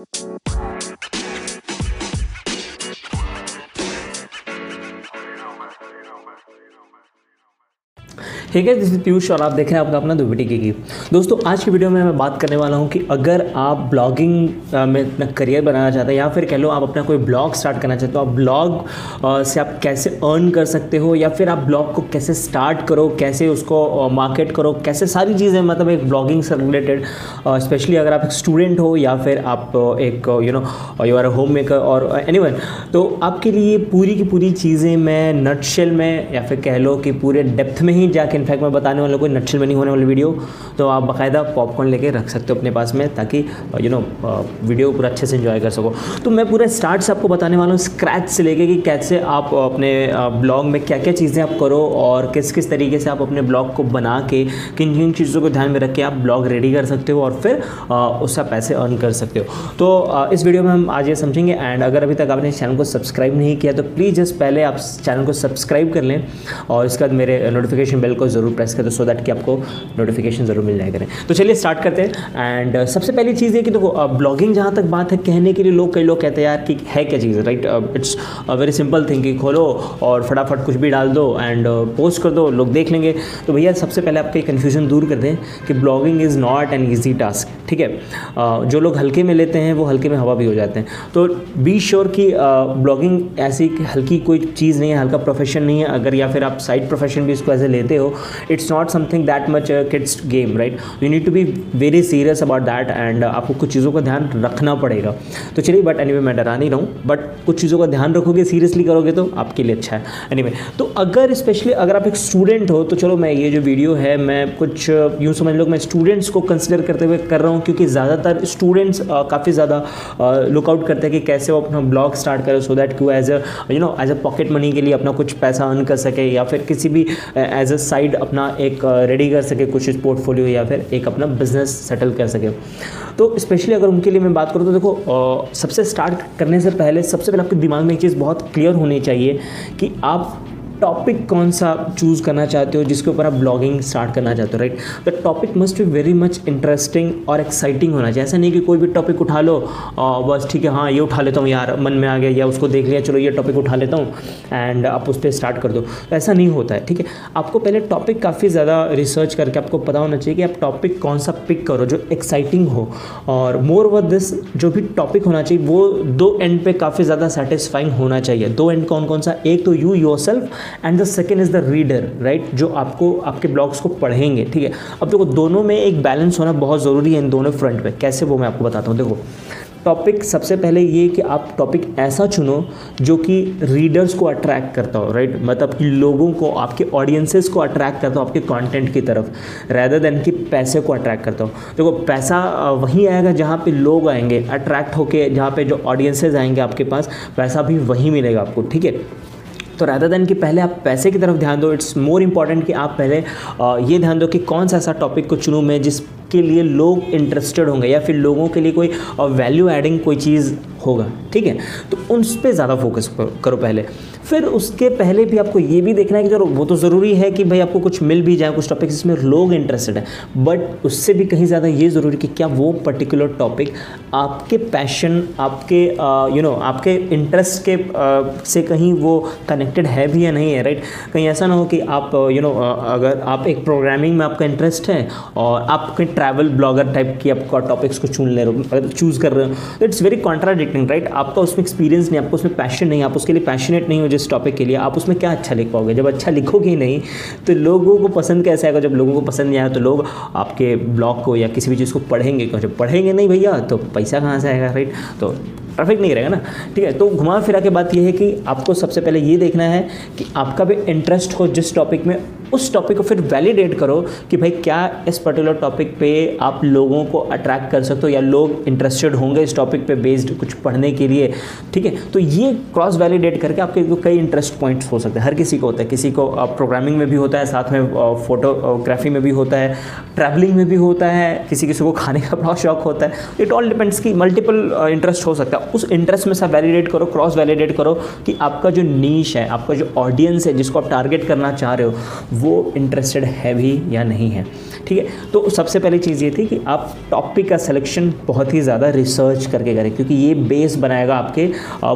Música ठीक है दिस पीयूष और आप देख रहे हैं आपका अपना दुबटी की दोस्तों, आज की वीडियो में मैं बात करने वाला हूँ कि अगर आप ब्लॉगिंग में अपना करियर बनाना चाहते हैं या फिर कह लो आप अपना कोई ब्लॉग स्टार्ट करना चाहते हो, आप ब्लॉग से आप कैसे अर्न कर सकते हो या फिर आप ब्लॉग को कैसे स्टार्ट करो, कैसे उसको मार्केट करो, कैसे सारी चीज़ें मतलब एक ब्लॉगिंग से रिलेटेड स्पेशली अगर आप एक स्टूडेंट हो या फिर आप एक you know you are home maker और एनी तो आपके लिए पूरी की पूरी चीज़ें मैं नटशेल में या फिर कह लो कि पूरे डेप्थ में ही जाके इनफैक्ट मैं बताने वाला कोई नक्शल नहीं होने वाली वीडियो तो आप बाकायदा पॉपकॉर्न लेके रख सकते हो अपने पास में ताकि यू नो वीडियो पूरा अच्छे से इन्जॉय कर सको। तो मैं पूरा स्टार्ट से आपको बताने वाला हूँ स्क्रैच से लेके कि कैसे आप अपने ब्लॉग में क्या क्या चीज़ें आप करो और किस किस तरीके से आप अपने ब्लॉग को बना के, किन किन चीज़ों को ध्यान में रख के आप ब्लॉग रेडी कर सकते हो और फिर उससे पैसे अर्न कर सकते हो। तो इस वीडियो में हम आज ये समझेंगे एंड अगर अभी तक आपने चैनल को सब्सक्राइब नहीं किया तो प्लीज़ जस्ट पहले आप चैनल को सब्सक्राइब कर लें और इसके बाद मेरे नोटिफिकेशन बेल को ज़रूर प्रेस कर सो दैट कि आपको नोटिफिकेशन ज़रूर मिल जाए करें। तो चलिए स्टार्ट करते हैं। एंड uh, सबसे पहली चीज़ है कि देखो ब्लॉगिंग जहाँ तक बात है कहने के लिए लोग कई लोग कहते हैं यार कि है क्या चीज़? Right it's a very simple thing कि खोलो और फटाफट कुछ भी डाल दो एंड पोस्ट uh, कर दो लोग देख लेंगे। तो भैया सबसे पहले आपके कन्फ्यूज़न दूर कर दें कि blogging is not an easy task ठीक है? Uh, जो लोग हल्के में लेते हैं वो हल्के में हवा भी हो जाते हैं। तो बी श्योर की ब्लॉगिंग ऐसी हल्की कोई चीज़ नहीं है हल्का प्रोफेशन नहीं है। अगर या फिर आप साइड प्रोफेशन भी इसको ऐसे लेते हो it's not something that much kids game right you need to be very serious about that and आपको कुछ चीज़ों का ध्यान रखना पड़ेगा। तो चलिए बट एनी मैं डरा नहीं रहा हूँ। बट कुछ चीज़ों का ध्यान रखोगे सीरियसली करोगे तो आपके लिए अच्छा है। एनी anyway, तो अगर स्पेशली अगर आप एक स्टूडेंट हो तो चलो मैं ये जो वीडियो है मैं कुछ यूँ समझ लो मैं स्टूडेंट्स को कंसिडर करते हुए कर रहा हूँ क्योंकि ज़्यादातर स्टूडेंट्स काफ़ी ज़्यादा लुकआउट करते हैं कि कैसे वो अपना ब्लॉग स्टार्ट करें सो दैट कि वो as a you know as a pocket money के लिए अपना कुछ पैसा अर्न कर सके या फिर किसी भी एज अ साइड अपना एक रेडी कर सके कुछ पोर्टफोलियो या फिर एक अपना बिज़नेस सेटल कर सके। तो स्पेशली अगर उनके लिए मैं बात करूँ तो देखो सबसे स्टार्ट करने से पहले सबसे पहले आपके दिमाग में एक चीज़ बहुत क्लियर होनी चाहिए कि आप टॉपिक कौन सा चूज़ करना चाहते हो, जिसके ऊपर आप ब्लॉगिंग स्टार्ट करना चाहते हो right the topic must be very much interesting और एक्साइटिंग होना चाहिए। ऐसा नहीं कि कोई भी टॉपिक उठा लो बस ठीक है हाँ ये उठा लेता हूँ यार, मन में आ गया, या उसको देख लिया, चलो ये टॉपिक उठा लेता हूँ एंड आप उस पर स्टार्ट कर दो। तो ऐसा नहीं होता है, ठीक है? आपको पहले टॉपिक काफ़ी ज़्यादा रिसर्च करके आपको पता होना चाहिए कि आप टॉपिक कौन सा पिक करो, जो एक्साइटिंग हो। और मोर ओवर दिस जो भी टॉपिक होना चाहिए, वो दो एंड पे काफ़ी ज़्यादा सेटिस्फाइंग होना चाहिए। दो एंड कौन कौन सा? एक तो you yourself and the second is the reader right जो आपको, आपके ब्लॉग्स को पढ़ेंगे, ठीक है? अब देखो, दोनों में एक बैलेंस होना बहुत ज़रूरी है इन दोनों फ्रंट पे कैसे वो मैं आपको बताता हूँ? देखो टॉपिक सबसे पहले ये कि आप टॉपिक ऐसा चुनो जो कि रीडर्स को अट्रैक्ट करता हो राइट मतलब कि लोगों को, आपके ऑडियंसेस को अट्रैक्ट करता हो, आपके कंटेंट की तरफ़ रैदर देन कि पैसे को अट्रैक्ट करता हो। देखो, पैसा वहीं आएगा जहाँ पे लोग आएँगे अट्रैक्ट होके जहाँ पे जो ऑडियंसेस आएँगे आपके पास, पैसा भी वहीं मिलेगा आपको, ठीक है? तो रैदर देन कि पहले आप पैसे की तरफ़ ध्यान दो इट्स मोर इंपॉर्टेंट कि आप पहले ये ध्यान दो कि कौन सा ऐसा टॉपिक को चुनूँ मैं जिसके लिए लोग इंटरेस्टेड होंगे या फिर लोगों के लिए कोई वैल्यू एडिंग कोई चीज़ होगा। ठीक है? तो उन पर ज़्यादा फोकस करो पहले। फिर उसके पहले भी आपको ये भी देखना है कि वो तो ज़रूरी है कि भाई आपको कुछ मिल भी जाए कुछ टॉपिक जिसमें लोग इंटरेस्टेड हैं। बट उससे भी कहीं ज़्यादा ये ज़रूरी कि क्या वो पर्टिकुलर टॉपिक आपके पैशन आपके यू नो आपके इंटरेस्ट के आ, से कहीं वो कनेक्टेड है भी या नहीं है राइट कहीं ऐसा ना हो कि आप यू नो अगर आप एक प्रोग्रामिंग में आपका इंटरेस्ट है और आप कहीं ट्रैवल ब्लॉगर टाइप की आपका टॉपिक्स को चुन ले रहे हो चूज़ कर रहे हो तो इट्स वेरी कॉन्ट्राडिक्टिंग राइट आपका उसमें एक्सपीरियंस नहीं आपको उसमें पैशन नहीं आप उसके लिए पैशनेट नहीं हो जिस टॉपिक के लिए, आप उसमें क्या अच्छा लिख पाओगे? जब अच्छा लिखोगे ही नहीं तो लोगों को पसंद कैसे आएगा? जब लोगों को पसंद नहीं आया तो लोग आपके ब्लॉग को या किसी भी चीज़ को पढ़ेंगे। क्यों जब पढ़ेंगे नहीं भैया तो पैसा कहाँ से आएगा राइट तो परफेक्ट नहीं रहेगा ना। ठीक है तो घुमा फिरा के बात यह है कि आपको सबसे पहले ये देखना है कि आपका भी इंटरेस्ट हो जिस टॉपिक में, उस टॉपिक को फिर वैलिडेट करो कि भाई क्या इस पर्टिकुलर टॉपिक पे आप लोगों को अट्रैक्ट कर सकते हो या लोग इंटरेस्टेड होंगे इस टॉपिक पे बेस्ड कुछ पढ़ने के लिए। ठीक है तो ये क्रॉस वैलिडेट करके आपके तो कई इंटरेस्ट पॉइंट्स हो सकते हैं। हर किसी को होता है, किसी को प्रोग्रामिंग में भी होता है, साथ में फोटोग्राफी में भी होता है ट्रैवलिंग में भी होता है, किसी किसी को खाने का बहुत शौक होता है। इट ऑल डिपेंड्स कि मल्टीपल इंटरेस्ट हो सकता है। उस इंटरेस्ट में सब वैलिडेट करो क्रॉस वैलिडेट करो कि आपका जो नीच है, आपका जो ऑडियंस है, जिसको आप टारगेट करना चाह रहे हो, वो इंटरेस्टेड है भी या नहीं है। ठीक है? तो सबसे पहली चीज़ ये थी कि आप टॉपिक का सिलेक्शन बहुत ही ज़्यादा रिसर्च करके करें, क्योंकि ये बेस बनाएगा आपके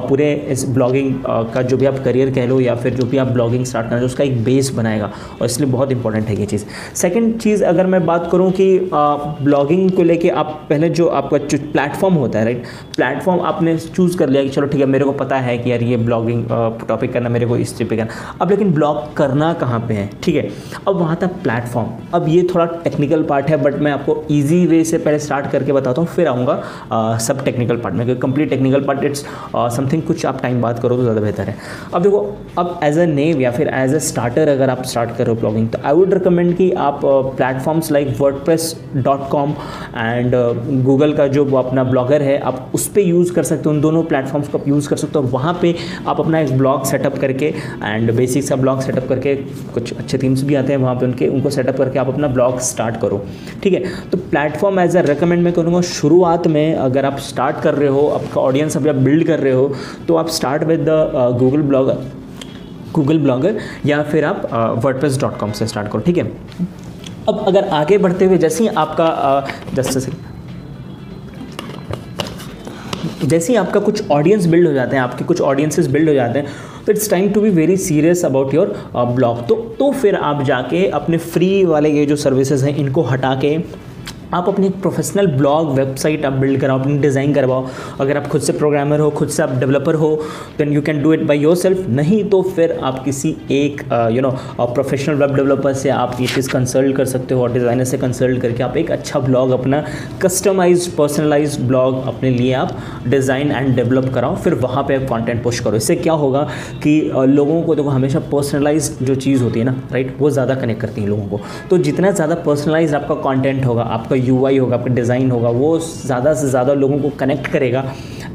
पूरे इस ब्लॉगिंग का जो भी आप करियर कह लो या फिर जो भी आप ब्लॉगिंग स्टार्ट करना उसका एक बेस बनाएगा, और इसलिए बहुत इंपॉर्टेंट है ये चीज़। सेकेंड चीज़, अगर मैं बात करूँ कि ब्लॉगिंग को लेके आप, पहले जो आपका जो प्लेटफॉर्म होता है राइट प्लेटफॉर्म आपने चूज़ कर लिया कि चलो ठीक है, मेरे को पता है कि यार ये ब्लॉगिंग टॉपिक करना मेरे को इस पे करना। अब लेकिन ब्लॉग करना कहाँ पे है? ठीक है, अब वहाँ था प्लेटफॉर्म अब ये थोड़ा टेक्निकल पार्ट है बट मैं आपको ईजी वे से पहले स्टार्ट करके बताता हूँ, फिर आऊँगा सब टेक्निकल पार्ट में, क्योंकि complete technical part it's something कुछ आप टाइम बात करो तो ज़्यादा बेहतर है। अब देखो, अब एज अ नेव या फिर एज अ स्टार्टर अगर आप स्टार्ट करो ब्लॉगिंग तो आई वुड रिकमेंड कि आप platforms like word and Google का जो अपना ब्लॉगर है, आप उस पर यूज़ कर सकते हो, उन दोनों प्लेटफॉर्म्स को आप यूज़ कर सकते हो। वहाँ पे आप अपना एक ब्लॉग सेटअप करके एंड बेसिक सा ब्लॉग सेटअप करके कुछ अच्छे थीम्स भी आते हैं, वहाँ पे उनके, उनको सेटअप करके आप अपना ब्लॉग स्टार्ट करो। ठीक है? तो प्लेटफॉर्म एज अ रिकमेंड मैं करूँगा, शुरुआत में अगर आप स्टार्ट कर रहे हो, आपका ऑडियंस अभी आप बिल्ड कर रहे हो तो आप start with the Google blogger Google blogger या फिर आप वर्डप्रेस डॉट कॉम से स्टार्ट करो। ठीक है? अब अगर आगे बढ़ते हुए, जैसे ही आपका जैसे से जैसे ही आपका कुछ ऑडियंस बिल्ड हो जाते हैं, आपके कुछ ऑडियंसेस बिल्ड हो जाते हैं तो it's time to be very serious about your blog तो तो फिर आप जाके अपने फ्री वाले ये जो सर्विसेज़ हैं, इनको हटा के आप अपनी एक प्रोफेशनल ब्लॉग वेबसाइट आप बिल्ड कराओ अपनी डिज़ाइन करवाओ। अगर आप खुद से प्रोग्रामर हो खुद से आप डेवलपर हो then you can do it by yourself नहीं तो फिर आप किसी एक you know professional web developer से आप ये चीज़ कंसल्ट कर सकते हो और डिज़ाइनर से कंसल्ट करके आप एक अच्छा ब्लॉग अपना कस्टमाइज पर्सनलाइज ब्लॉग अपने लिए आप डिज़ाइन एंड डेवलप कराओ। फिर वहाँ पर आप कॉन्टेंट पोस्ट करो। इससे क्या होगा कि uh, लोगों को देखो हमेशा पर्सनलाइज जो चीज़ होती है ना राइट वो ज़्यादा कनेक्ट करती है लोगों को। तो जितना ज़्यादा पर्सनलाइज आपका कॉन्टेंट होगा आपका यूआई होगा आपका डिज़ाइन होगा वो ज़्यादा से ज़्यादा लोगों को कनेक्ट करेगा।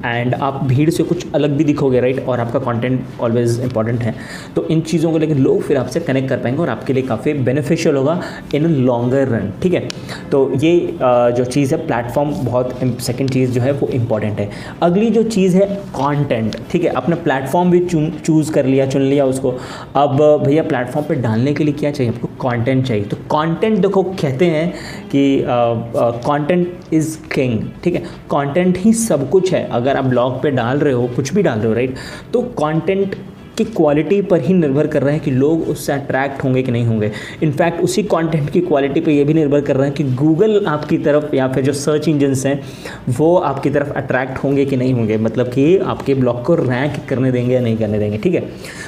एंड आप भीड़ से कुछ अलग भी दिखोगे राइट और आपका कंटेंट ऑलवेज इंपॉर्टेंट है। तो इन चीज़ों को लेकर लोग फिर आपसे कनेक्ट कर पाएँगे और आपके लिए काफ़ी बेनिफिशियल होगा इन लॉन्गर रन ठीक है? तो ये जो चीज़ है प्लेटफॉर्म बहुत सेकेंड चीज़ जो है, वो इंपॉर्टेंट है। अगली जो चीज़ है कॉन्टेंट ठीक है? अपना प्लेटफॉर्म भी चूज़ कर लिया, चुन लिया उसको। अब भैया प्लेटफॉर्म पर डालने के लिए क्या चाहिए आपको? कॉन्टेंट चाहिए। तो कॉन्टेंट देखो, कहते हैं कि कंटेंट इज़ किंग ठीक है? कंटेंट ही सब कुछ है। अगर आप ब्लॉग पे डाल रहे हो, कुछ भी डाल रहे हो राइट तो कंटेंट की क्वालिटी पर ही निर्भर कर रहा है कि लोग उससे अट्रैक्ट होंगे कि नहीं होंगे। इनफैक्ट उसी कंटेंट की क्वालिटी पर ये भी निर्भर कर रहा है कि गूगल आपकी तरफ़ या फिर जो सर्च इंजन्स हैं, वो आपकी तरफ़ अट्रैक्ट होंगे कि नहीं होंगे। मतलब कि आपके ब्लॉग को रैंक करने देंगे या नहीं करने देंगे, ठीक है?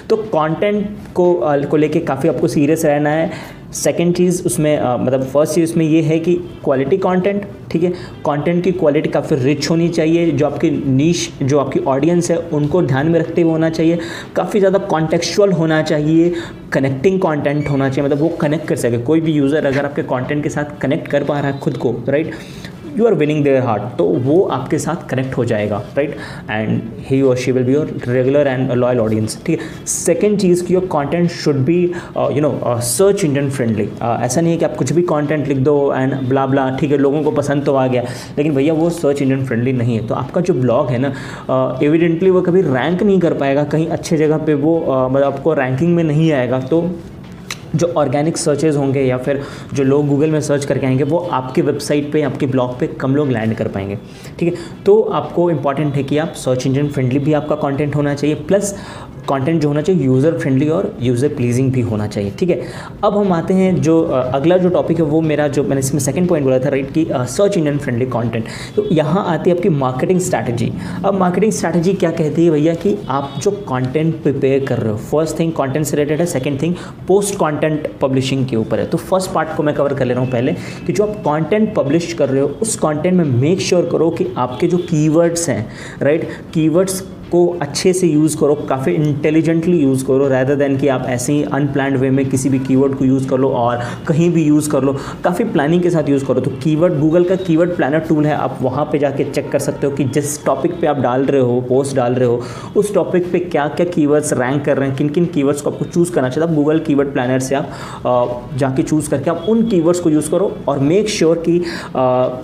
तो कॉन्टेंट को को लेके काफ़ी आपको सीरियस रहना है। सेकेंड चीज़ उसमें आ, मतलब फ़र्स्ट चीज़ उसमें ये है कि क्वालिटी कंटेंट ठीक है? कंटेंट की क्वालिटी काफ़ी रिच होनी चाहिए जो आपकी नीश जो आपकी ऑडियंस है उनको ध्यान में रखते हुए होना चाहिए। काफ़ी ज़्यादा कॉन्टेक्चुअल होना चाहिए कनेक्टिंग कंटेंट होना चाहिए मतलब वो कनेक्ट कर सके। कोई भी यूज़र अगर आपके कंटेंट के साथ कनेक्ट कर पा रहा है खुद को right you are winning their heart तो वो आपके साथ कनेक्ट हो जाएगा राइट एंड ही और she will be your regular and loyal audience ठीक है? सेकेंड चीज़ की your content should be you know search engine friendly ऐसा नहीं है कि आप कुछ भी कॉन्टेंट लिख दो एंड ब्ला ब्ला ठीक है लोगों को पसंद तो आ गया लेकिन भैया वो सर्च इंजन फ्रेंडली नहीं है। तो आपका जो ब्लॉग है ना एविडेंटली uh, वो कभी रैंक नहीं कर पाएगा कहीं अच्छे जगह पे वो uh, मतलब आपको रैंकिंग में नहीं आएगा तो जो ऑर्गेनिक सर्चेज होंगे या फिर जो लोग गूगल में सर्च करके आएँगे, वो आपके वेबसाइट पे, आपके ब्लॉग पे कम लोग लैंड कर पाएँगे, ठीक है? तो आपको इंपॉर्टेंट है कि आप सर्च इंजन फ्रेंडली भी आपका कंटेंट होना चाहिए प्लस कंटेंट जो होना चाहिए यूज़र फ्रेंडली और यूज़र प्लीजिंग भी होना चाहिए, ठीक है? अब हम आते हैं जो अगला जो टॉपिक है वो मेरा जो मैंने इसमें सेकंड पॉइंट बोला था राइट कि सर्च इंजन फ्रेंडली कंटेंट तो यहाँ आती है आपकी मार्केटिंग स्ट्रैटेजी अब मार्केटिंग स्ट्रैटेजी क्या कहती है भैया कि आप जो कंटेंट प्रिपेयर कर रहे हो फ़र्स्ट थिंग कंटेंट से रिलेटेड है second thing post content publishing के ऊपर है। तो फ़र्स्ट पार्ट को मैं कवर कर ले रहा हूँ पहले, कि जो आप कंटेंट पब्लिश कर रहे हो, उस कंटेंट में मेक श्योर sure करो कि आपके जो कीवर्ड्स हैं राइट कीवर्ड्स को अच्छे से यूज़ करो, काफ़ी इंटेलिजेंटली यूज़ करो रैदर देन कि आप ऐसे ही अनप्लान वे में किसी भी कीवर्ड को यूज़ कर लो और कहीं भी यूज़ कर लो। काफ़ी प्लानिंग के साथ यूज़ करो। तो कीवर्ड गूगल का कीवर्ड प्लानर टूल है। आप वहाँ पे जाके चेक कर सकते हो कि जिस टॉपिक पे आप डाल रहे हो पोस्ट डाल रहे हो, उस टॉपिक पे क्या क्या कीवर्ड्स रैंक कर रहे हैं किन किन कीवर्ड्स को आपको चूज़ करना चाहिए। आप गूगल कीवर्ड प्लानर से आप जाके चूज़ करके आप उन कीवर्ड्स को यूज़ करो और मेक श्योर कि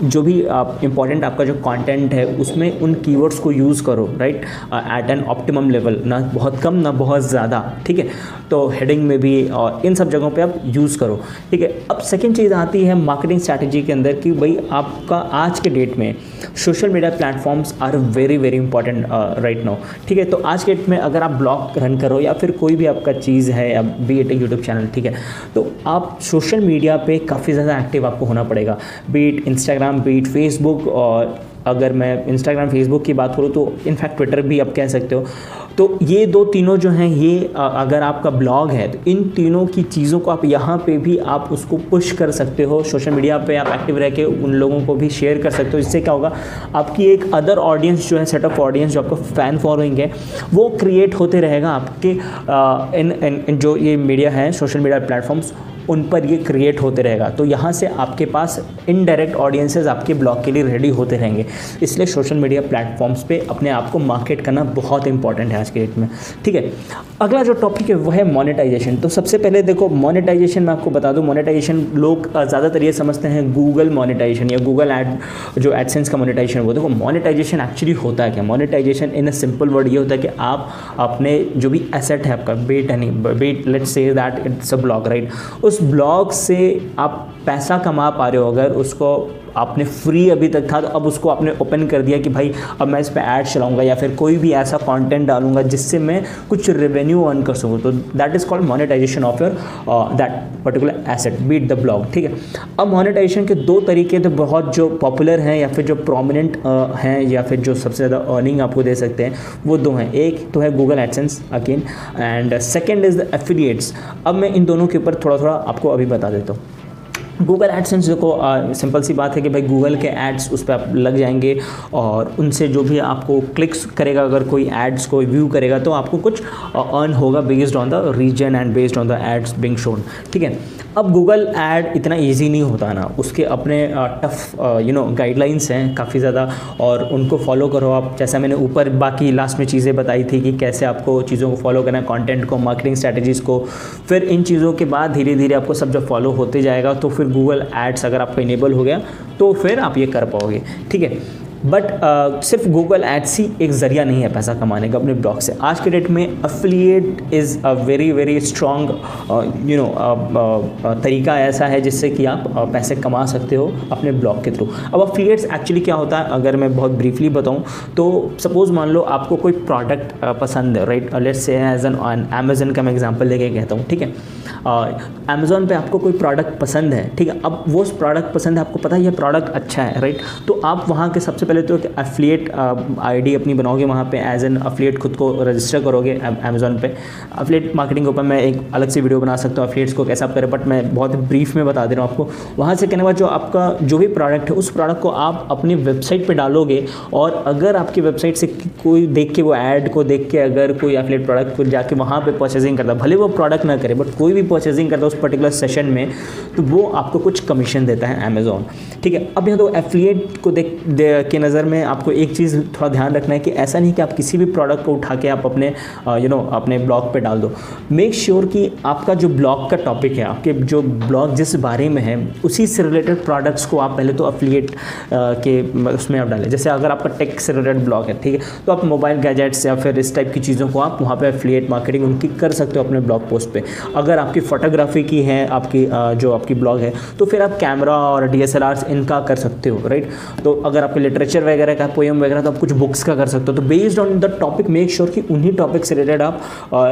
जो भी इंपॉर्टेंट आपका जो कॉन्टेंट है, उसमें उन कीवर्ड्स को यूज़ करो right at an optimum level ना बहुत कम, ना बहुत ज़्यादा, ठीक है? तो हेडिंग में भी, और इन सब जगहों पे आप यूज़ करो, ठीक है? अब सेकेंड चीज़ आती है मार्केटिंग स्ट्रैटेजी के अंदर कि भाई आपका आज के डेट में social media platforms are very very important right now ठीक है? तो आज के डेट में अगर आप ब्लॉग रन करो या फिर कोई भी आपका चीज़ है, या बी एट यूट्यूब चैनल ठीक है? तो आप सोशल मीडिया पर काफ़ी ज़्यादा एक्टिव आपको होना पड़ेगा बीट इंस्टाग्राम बीट फेसबुक और अगर मैं इंस्टाग्राम फेसबुक की बात करूँ तो इनफैक्ट ट्विटर भी आप कह सकते हो। तो ये दो तीनों जो हैं ये अगर आपका ब्लॉग है तो इन तीनों की चीज़ों को आप यहाँ पे भी आप उसको पुश कर सकते हो। सोशल मीडिया पे आप एक्टिव रह के उन लोगों को भी शेयर कर सकते हो। इससे क्या होगा आपकी एक अदर ऑडियंस जो है सेट ऑफ़ ऑडियंस जो आपका फ़ैन फॉलोइंग है वो क्रिएट होते रहेगा आपके इन, इन, इन जो ये मीडिया है सोशल मीडिया प्लेटफॉर्म्स उन पर ये क्रिएट होते रहेगा। तो यहाँ से आपके पास इनडायरेक्ट ऑडियंसेस आपके ब्लॉग के लिए रेडी होते रहेंगे। इसलिए सोशल मीडिया प्लेटफॉर्म्स पे अपने आप को मार्केट करना बहुत इंपॉर्टेंट है आज के डेट में। ठीक है? अगला जो टॉपिक है, वो है मोनेटाइजेशन तो सबसे पहले देखो मोनेटाइजेशन मैं आपको बता दूँ मोनेटाइजेशन लोग ज़्यादातर ये समझते हैं गूगल मोनेटाइजेशन या गूगल एड जो एडसेंस का मोनेटाइजेशन वो देखो मोनेटाइजेशन एक्चुअली होता है क्या? Monetization in a simple word ये होता है कि आप अपने जो भी एसेट है आपका be it any be it let's say that it's a blog right उस उस ब्लॉग से आप पैसा कमा पा रहे हो अगर उसको आपने फ्री अभी तक था तो अब उसको आपने ओपन कर दिया कि भाई अब मैं इस पर ऐड चलाऊँगा या फिर कोई भी ऐसा कंटेंट डालूँगा जिससे मैं कुछ रेवेन्यू अर्न कर सकूँ। तो that is called monetization of your that particular asset be it the blog ठीक है? अब मोनेटाइजेशन के दो तरीके तो बहुत जो पॉपुलर हैं या फिर जो प्रोमिनेंट uh, हैं या फिर जो सबसे ज़्यादा अर्निंग आपको दे सकते हैं वो दो हैं। एक तो है Google AdSense again and second is the affiliates अब मैं इन दोनों के ऊपर थोड़ा थोड़ा आपको अभी बता देता हूँ। गूगल एडसेंस देखो सिंपल सी बात है कि भाई गूगल के एड्स उस पर आप लग जाएँगे और उनसे जो भी आपको क्लिक्स करेगा, अगर कोई एड्स को व्यू करेगा तो आपको कुछ अर्न होगा based on the region and based on the ads being shown ठीक है? अब गूगल ऐड इतना ईजी नहीं होता ना। उसके अपने टफ यू नो गाइडलाइंस हैं काफ़ी ज़्यादा और उनको फॉलो करो आप। जैसा मैंने ऊपर बाकी लास्ट में चीज़ें बताई थी कि कैसे आपको चीज़ों को फॉलो करना है कंटेंट को मार्केटिंग स्ट्रैटेजीज़ को, फिर इन चीज़ों के बाद धीरे धीरे आपको सब जब फॉलो होते जाएगा तो फिर गूगल एड्स अगर आपका इनेबल हो गया तो फिर आप ये कर पाओगे, ठीक है? बट uh, सिर्फ़ गूगल एड्स ही एक ज़रिया नहीं है पैसा कमाने का अपने ब्लॉग से। आज के डेट में affiliate is a very very strong you know तरीका ऐसा है जिससे कि आप uh, पैसे कमा सकते हो अपने ब्लॉग के थ्रू अब अफिलिएट्स एक्चुअली क्या होता है? अगर मैं बहुत ब्रीफली बताऊँ तो सपोज़ मान लो आपको कोई प्रोडक्ट uh, पसंद है right let's say as an on Amazon का मैं एग्ज़ाम्पल लेके कहता हूँ ठीक है? अमेज़ोन पे आपको कोई प्रोडक्ट पसंद है ठीक है? अब वो प्रोडक्ट पसंद है आपको पता है ये प्रोडक्ट अच्छा है राइट तो आप वहाँ के सबसे पहले तो अफिलिएट आईडी अपनी बनाओगे वहाँ पे एज एन अफिलिएट खुद को रजिस्टर करोगे अमेज़ोन पे। अफिलिएट मार्केटिंग के ऊपर मैं एक अलग से वीडियो बना सकता हूँ अफिलिएट्स को कैसे आप करें बट मैं बहुत ब्रीफ में बता दे रहा हूँ आपको। वहाँ से कहने के जो आपका, जो भी प्रोडक्ट है, उस प्रोडक्ट को आप अपनी वेबसाइट पर डालोगे, और अगर आपकी वेबसाइट से कोई देख के वो ऐड को देख के अगर कोई एफिलेट प्रोडक्ट को जाके वहाँ पर परचेजिंग करता भले वो प्रोडक्ट ना करे बट कोई भी परचेजिंग करता है उस पर्टिकुलर सेशन में तो वो आपको कुछ कमीशन देता है अमेज़ोन ठीक है अब यहाँ तो एफिलिएट को देख दे, के नज़र में आपको एक चीज़ थोड़ा ध्यान रखना है कि ऐसा नहीं कि आप किसी भी प्रोडक्ट को उठा के आप अपने यू नो अपने ब्लॉग पर डाल दो। मेक श्योर sure कि आपका जो ब्लॉग का टॉपिक है आपके जो ब्लॉग जिस बारे में है उसी से रिलेटेड प्रोडक्ट्स को आप पहले तो अफिलिएट के उसमें आप डालें। जैसे अगर आपका टेक से रिलेटेड ब्लॉग है ठीक है तो आप मोबाइल गैजेट्स या फिर इस टाइप की चीज़ों को आप वहाँ पर अफिलिएट मार्केटिंग उनकी कर सकते हो अपने ब्लॉग पोस्ट पर अगर आपकी फोटोग्राफी की है, आपकी जो आपकी ब्लॉग है तो फिर आप कैमरा और डीएसएलआर इनका कर सकते हो राइट तो अगर आपके लिटरेचर वगैरह का पोएम वगैरह तो आप कुछ बुक्स का कर सकते हो। तो based on the topic make sure कि उन्हीं टॉपिक से रिलेटेड आप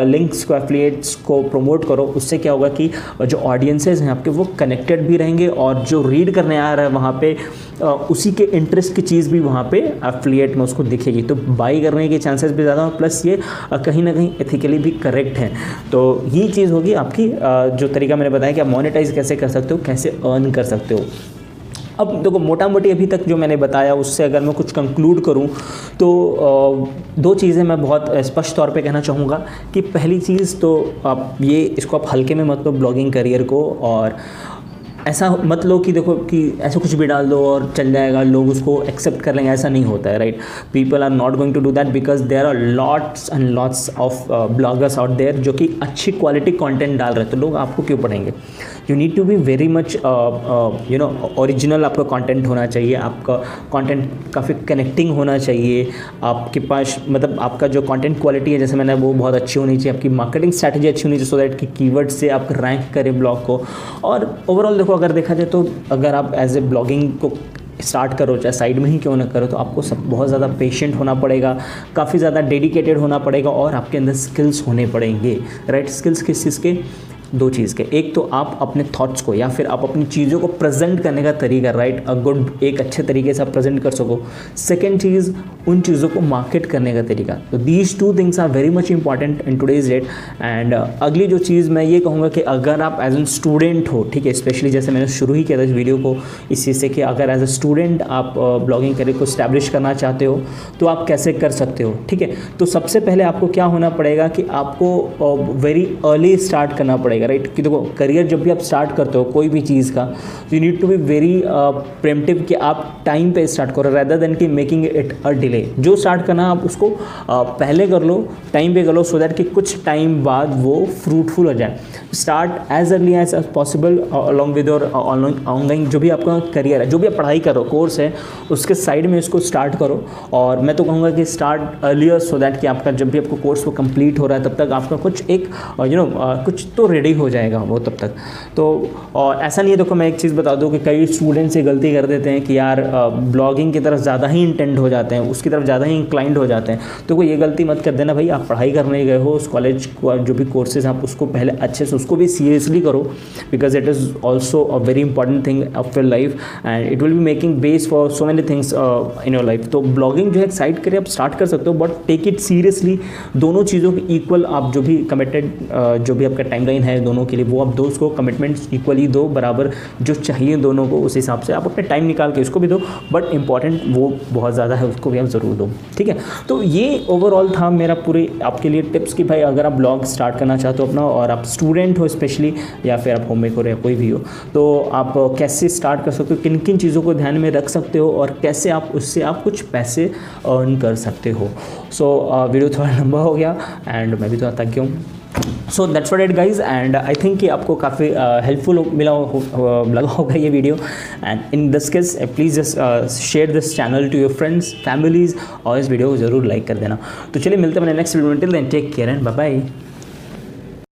लिंक्स को एफिलिएट्स को प्रमोट करो। उससे क्या होगा कि जो ऑडियंसेज हैं आपके, वो कनेक्टेड भी रहेंगे और जो रीड करने आ रहा है वहाँ पे उसी के इंटरेस्ट की चीज़ भी वहाँ पे एफिलिएट में उसको दिखेगी। तो बाई करने के चांसेस भी ज़्यादा प्लस ये कहीं ना कहीं एथिकली भी करेक्ट है। तो ये चीज़ होगी आपकी जो तरीका मैंने बताया कि आप मोनिटाइज कैसे कर सकते हो, कैसे अर्न कर सकते हो। अब देखो मोटा मोटी अभी तक जो मैंने बताया, उससे अगर मैं कुछ कंक्लूड करूँ तो दो चीज़ें मैं बहुत स्पष्ट तौर पे कहना चाहूँगा कि पहली चीज़ तो आप ये, इसको आप हल्के में मत लो ब्लॉगिंग करियर को और ऐसा मत लो कि देखो कि ऐसा कुछ भी डाल दो और चल जाएगा, लोग उसको एक्सेप्ट कर लेंगे, ऐसा नहीं होता है right people are not going to do that because there are lots and lots of bloggers out there जो कि अच्छी क्वालिटी कंटेंट डाल रहे हैं तो लोग आपको क्यों पढ़ेंगे? You need to be very much you know original आपका कंटेंट होना चाहिए, आपका कंटेंट काफ़ी कनेक्टिंग होना चाहिए। आपके पास मतलब आपका जो कंटेंट क्वालिटी है, जैसे मैंने वो बहुत अच्छी होनी चाहिए, आपकी मार्केटिंग स्ट्रैटेजी अच्छी होनी चाहिए सो दैट कि कीवर्ड से आप रैंक करें ब्लॉग को। और ओवरऑल देखो, अगर देखा जाए तो अगर आप एज ए ब्लॉगिंग को स्टार्ट करो, चाहे साइड में ही क्यों ना करो तो आपको सब, बहुत ज़्यादा पेशेंट होना पड़ेगा, काफ़ी ज़्यादा डेडिकेटेड होना पड़ेगा, और आपके अंदर स्किल्स होने पड़ेंगे। राइट स्किल्स किस चीज़ के? दो चीज़ के। एक तो आप अपने थॉट्स को या फिर आप अपनी चीज़ों को प्रेजेंट करने का तरीका राइट अ गुड एक अच्छे तरीके से आप प्रेजेंट कर सको। सेकेंड चीज़, उन चीज़ों को मार्केट करने का तरीका। तो these two things are very much important in today's date and अगली जो चीज़ मैं ये कहूँगा कि अगर आप एज एन स्टूडेंट हो, ठीक है स्पेशली जैसे मैंने शुरू ही किया था इस वीडियो को, इस चीज़ से कि अगर एज अ स्टूडेंट आप ब्लॉगिंग करियर को स्टैब्लिश करना चाहते हो तो आप कैसे कर सकते हो, ठीक है? तो सबसे पहले आपको क्या होना पड़ेगा कि आपको वेरी अर्ली स्टार्ट करना पड़ेगा। राइट कि देखो करियर जब भी आप स्टार्ट करते हो कोई भी चीज़ का you need to be very preemptive कि आप टाइम पे स्टार्ट करो रैदर देन कि मेकिंग इट अ डिले जो स्टार्ट करना आप उसको uh, पहले कर लो टाइम पे कर लो सो दैट कि कुछ टाइम बाद वो फ्रूटफुल हो जाए. Start as early as possible along with your online जो भी आपका करियर है जो भी आप पढ़ाई करो कोर्स है उसके साइड में इसको स्टार्ट करो. और मैं तो कहूँगा कि स्टार्ट अर्लियर सो दैट कि आपका जब भी आपको कोर्स वो कंप्लीट हो रहा है तब तक आपका कुछ एक यू नो कुछ तो रेडी हो जाएगा वो तब तक। तो और ऐसा नहीं है, देखो मैं एक चीज़ बता दूँ कि कई स्टूडेंट्स ये गलती कर देते हैं कि यार ब्लॉगिंग की तरफ़ ज़्यादा ही इंटेंट हो जाते हैं, उसकी तरफ़ ज़्यादा ही इंक्लाइंड हो जाते हैं। तो कोई ये गलती मत कर देना भाई, आप पढ़ाई करने गए हो, उस कॉलेज जो भी कोर्सेज आप उसको पहले अच्छे से, उसको भी सीरियसली करो because it is also a very important thing of your life and it will be making base for so many things in your life तो ब्लॉगिंग जो है साइड करके आप स्टार्ट कर सकते हो बट टेक इट सीरियसली दोनों चीज़ों के इक्वल आप जो भी कमिटेड जो भी आपका टाइमलाइन है दोनों के लिए वो आप दो उसको कमिटमेंट्स इक्वली दो बराबर जो चाहिए दोनों को उस हिसाब से आप अपने टाइम निकाल के उसको भी दो बट इंपॉर्टेंट वो बहुत ज़्यादा है उसको भी आप ज़रूर दो ठीक है? तो ये ओवरऑल था मेरा पूरे आपके लिए टिप्स कि भाई अगर आप ब्लॉग स्टार्ट करना चाहते हो अपना और आप स्टूडेंट हो स्पेशली या फिर आप होम मेकर या कोई भी हो तो आप कैसे स्टार्ट कर सकते हो किन किन चीज़ों को ध्यान में रख सकते हो और कैसे आप उससे आप कुछ पैसे अर्न कर सकते हो? सो so, वीडियो थोड़ा लंबा हो गया एंड मैं भी थोड़ा थक गया हूँ। So that's for it guys and I think कि आपको काफ़ी हेल्पफुल मिला लगा होगा ये video and in this case please just share this channel to your friends families और इस वीडियो को ज़रूर लाइक कर देना. तो चलिए मिलते हैं मैंने next video till then take care and bye bye